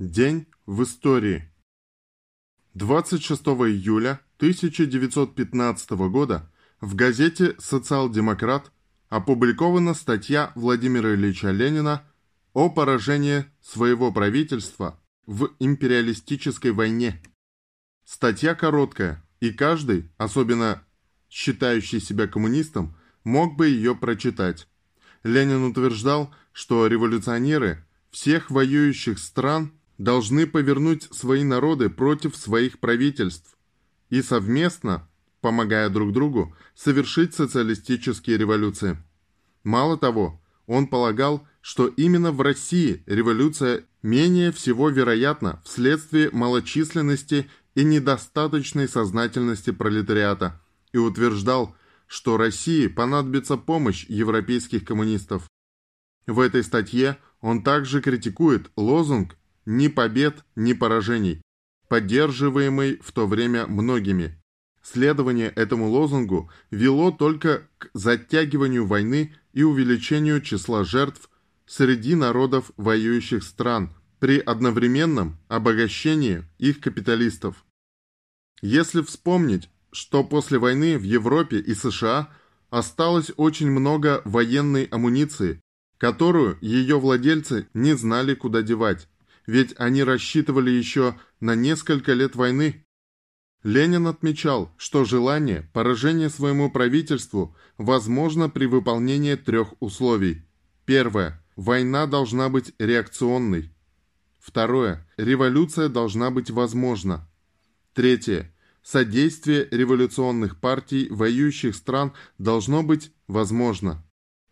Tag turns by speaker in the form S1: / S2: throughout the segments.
S1: День в истории. 26 июля 1915 года в газете «Социал-демократ» опубликована статья Владимира Ильича Ленина о поражении своего правительства в империалистической войне. Статья короткая, и каждый, особенно считающий себя коммунистом, мог бы ее прочитать. Ленин утверждал, что революционеры всех воюющих стран – должны повернуть свои народы против своих правительств и совместно, помогая друг другу, совершить социалистические революции. Мало того, он полагал, что именно в России революция менее всего вероятна вследствие малочисленности и недостаточной сознательности пролетариата и утверждал, что России понадобится помощь европейских коммунистов. В этой статье он также критикует лозунг ни побед, ни поражений, поддерживаемый в то время многими. Следование этому лозунгу вело только к затягиванию войны и увеличению числа жертв среди народов воюющих стран при одновременном обогащении их капиталистов. Если вспомнить, что после войны в Европе и США осталось очень много военной амуниции, которую ее владельцы не знали куда девать, ведь они рассчитывали еще на несколько лет войны. Ленин отмечал, что желание поражения своему правительству возможно при выполнении трех условий. Первое. Война должна быть реакционной. Второе. Революция должна быть возможна. Третье. Содействие революционных партий воюющих стран должно быть возможно.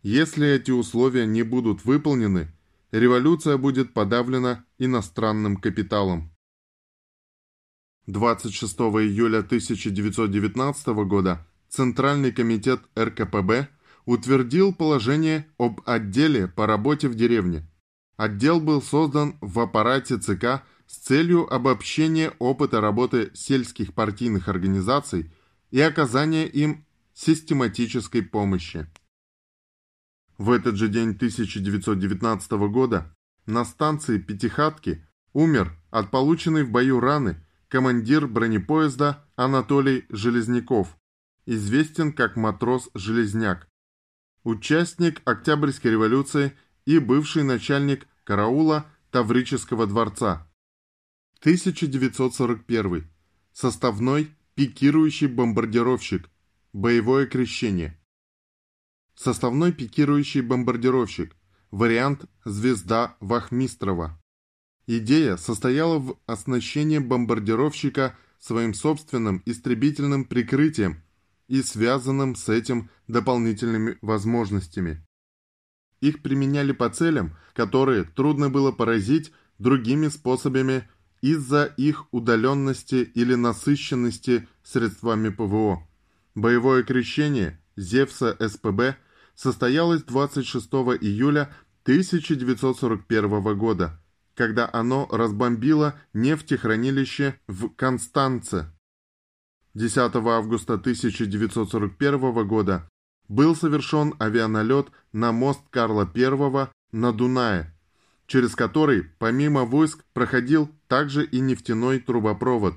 S1: Если эти условия не будут выполнены, революция будет подавлена иностранным капиталом. 26 июля 1919 года Центральный комитет РКПБ утвердил положение об отделе по работе в деревне. Отдел был создан в аппарате ЦК с целью обобщения опыта работы сельских партийных организаций и оказания им систематической помощи. В этот же день 1919 года на станции Пятихатки умер от полученной в бою раны командир бронепоезда Анатолий Железняков, известен как матрос-железняк, участник Октябрьской революции и бывший начальник караула Таврического дворца. 1941. Составной пикирующий бомбардировщик. Боевое крещение. Составной пикирующий бомбардировщик. Вариант «Звезда Вахмистрова». Идея состояла в оснащении бомбардировщика своим собственным истребительным прикрытием и связанным с этим дополнительными возможностями. Их применяли по целям, которые трудно было поразить другими способами из-за их удаленности или насыщенности средствами ПВО. Боевое крещение Зевса СПБ состоялось 26 июля 1941 года, когда оно разбомбило нефтехранилище в Констанце. 10 августа 1941 года был совершен авианалет на мост Карла I на Дунае, через который помимо войск проходил также и нефтяной трубопровод.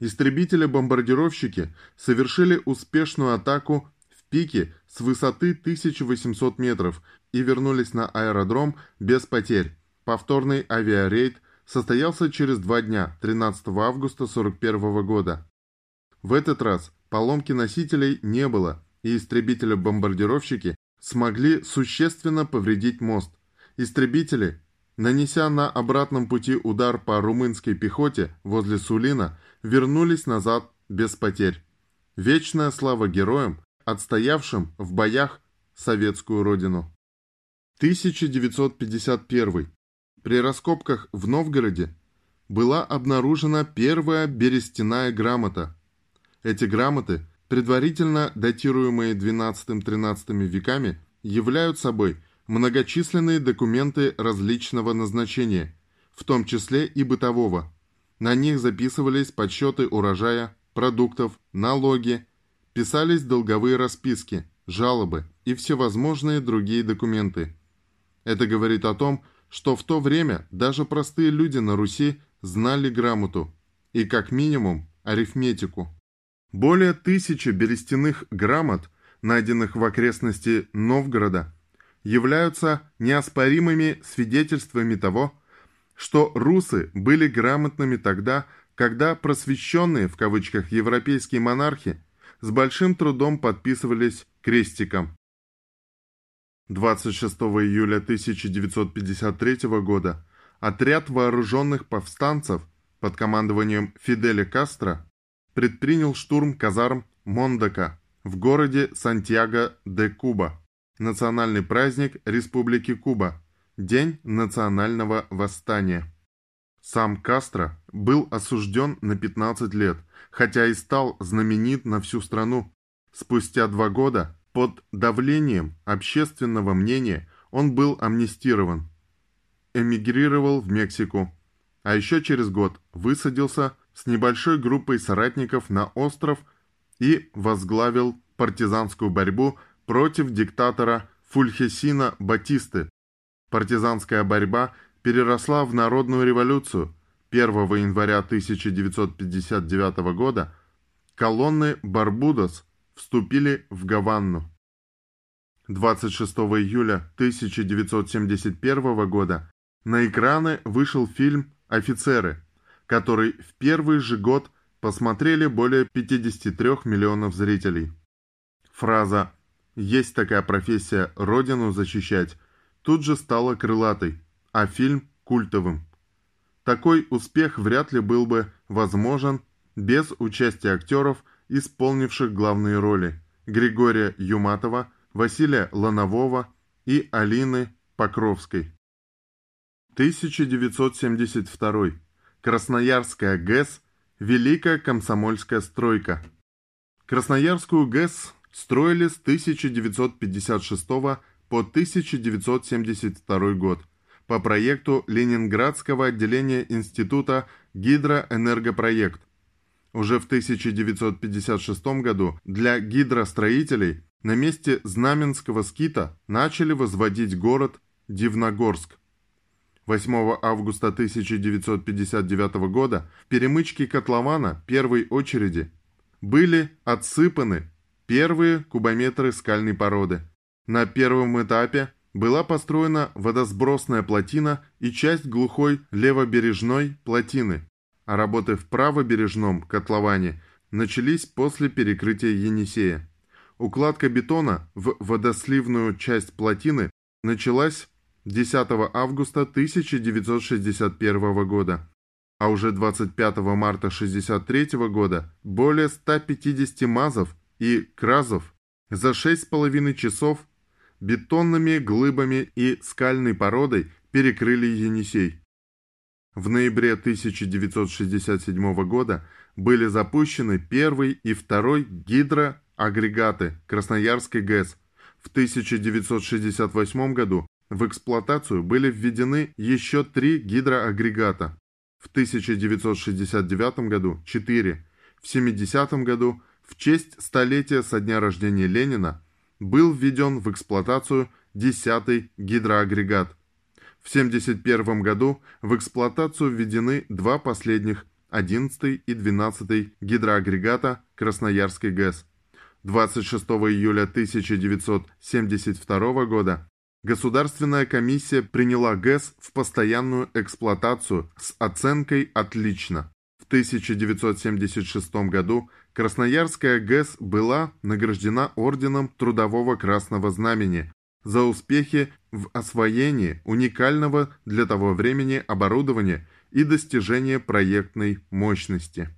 S1: Истребители-бомбардировщики совершили успешную атаку в пике с высоты 1800 метров и вернулись на аэродром без потерь. Повторный авиарейд состоялся через два дня, 13 августа 1941 года. В этот раз поломки носителей не было, и истребители-бомбардировщики смогли существенно повредить мост. Истребители, нанеся на обратном пути удар по румынской пехоте возле Сулина, вернулись назад без потерь. Вечная слава героям, отстоявшим в боях советскую родину. 1951. При раскопках в Новгороде была обнаружена первая берестяная грамота. Эти грамоты, предварительно датируемые XII-XIII веками, являют собой многочисленные документы различного назначения, в том числе и бытового. На них записывались подсчеты урожая, продуктов, налоги, писались долговые расписки, жалобы и всевозможные другие документы. Это говорит о том, что в то время даже простые люди на Руси знали грамоту и, как минимум, арифметику. Более тысячи берестяных грамот, найденных в окрестности Новгорода, являются неоспоримыми свидетельствами того, что русы были грамотными тогда, когда просвещенные в кавычках европейские монархи с большим трудом подписывались крестиком. 26 июля 1953 года отряд вооруженных повстанцев под командованием Фиделя Кастро предпринял штурм казарм Мондока в городе Сантьяго-де-Куба, национальный праздник Республики Куба, День национального восстания. Сам Кастро был осужден на 15 лет, хотя и стал знаменит на всю страну. Спустя два года под давлением общественного мнения он был амнистирован. Эмигрировал в Мексику, а еще через год высадился с небольшой группой соратников на остров и возглавил партизанскую борьбу против диктатора Фульхесина Батисты. Партизанская борьба переросла в народную революцию. 1 января 1959 года колонны Барбудос вступили в Гаванну. 26 июля 1971 года на экраны вышел фильм «Офицеры», который в первый же год посмотрели более 53 миллионов зрителей. Фраза «Есть такая профессия – родину защищать» тут же стала крылатой, а фильм – культовым. Такой успех вряд ли был бы возможен без участия актеров – исполнивших главные роли Григория Юматова, Василия Ланового и Алины Покровской. 1972. Красноярская ГЭС Великая комсомольская стройка. Красноярскую ГЭС строили с 1956 по 1972 год по проекту Ленинградского отделения Института Гидроэнергопроект – уже в 1956 году для гидростроителей на месте Знаменского скита начали возводить город Дивногорск. 8 августа 1959 года в перемычке котлована первой очереди были отсыпаны первые кубометры скальной породы. На первом этапе была построена водосбросная плотина и часть глухой левобережной плотины а работы в правобережном котловане начались после перекрытия Енисея. Укладка бетона в водосливную часть плотины началась 10 августа 1961 года, а уже 25 марта 1963 года более 150 мазов и кразов за 6,5 часов бетонными глыбами и скальной породой перекрыли Енисей. В ноябре 1967 года были запущены первый и второй гидроагрегаты Красноярской ГЭС. В 1968 году в эксплуатацию были введены еще три гидроагрегата. В 1969 году – четыре. В 70 году, в честь столетия со дня рождения Ленина, был введен в эксплуатацию десятый гидроагрегат – в 1971 году в эксплуатацию введены два последних 11 и 12 гидроагрегата Красноярской ГЭС. 26 июля 1972 года Государственная комиссия приняла ГЭС в постоянную эксплуатацию с оценкой «Отлично». В 1976 году Красноярская ГЭС была награждена Орденом Трудового Красного Знамени за успехи в освоении уникального для того времени оборудования и достижение проектной мощности.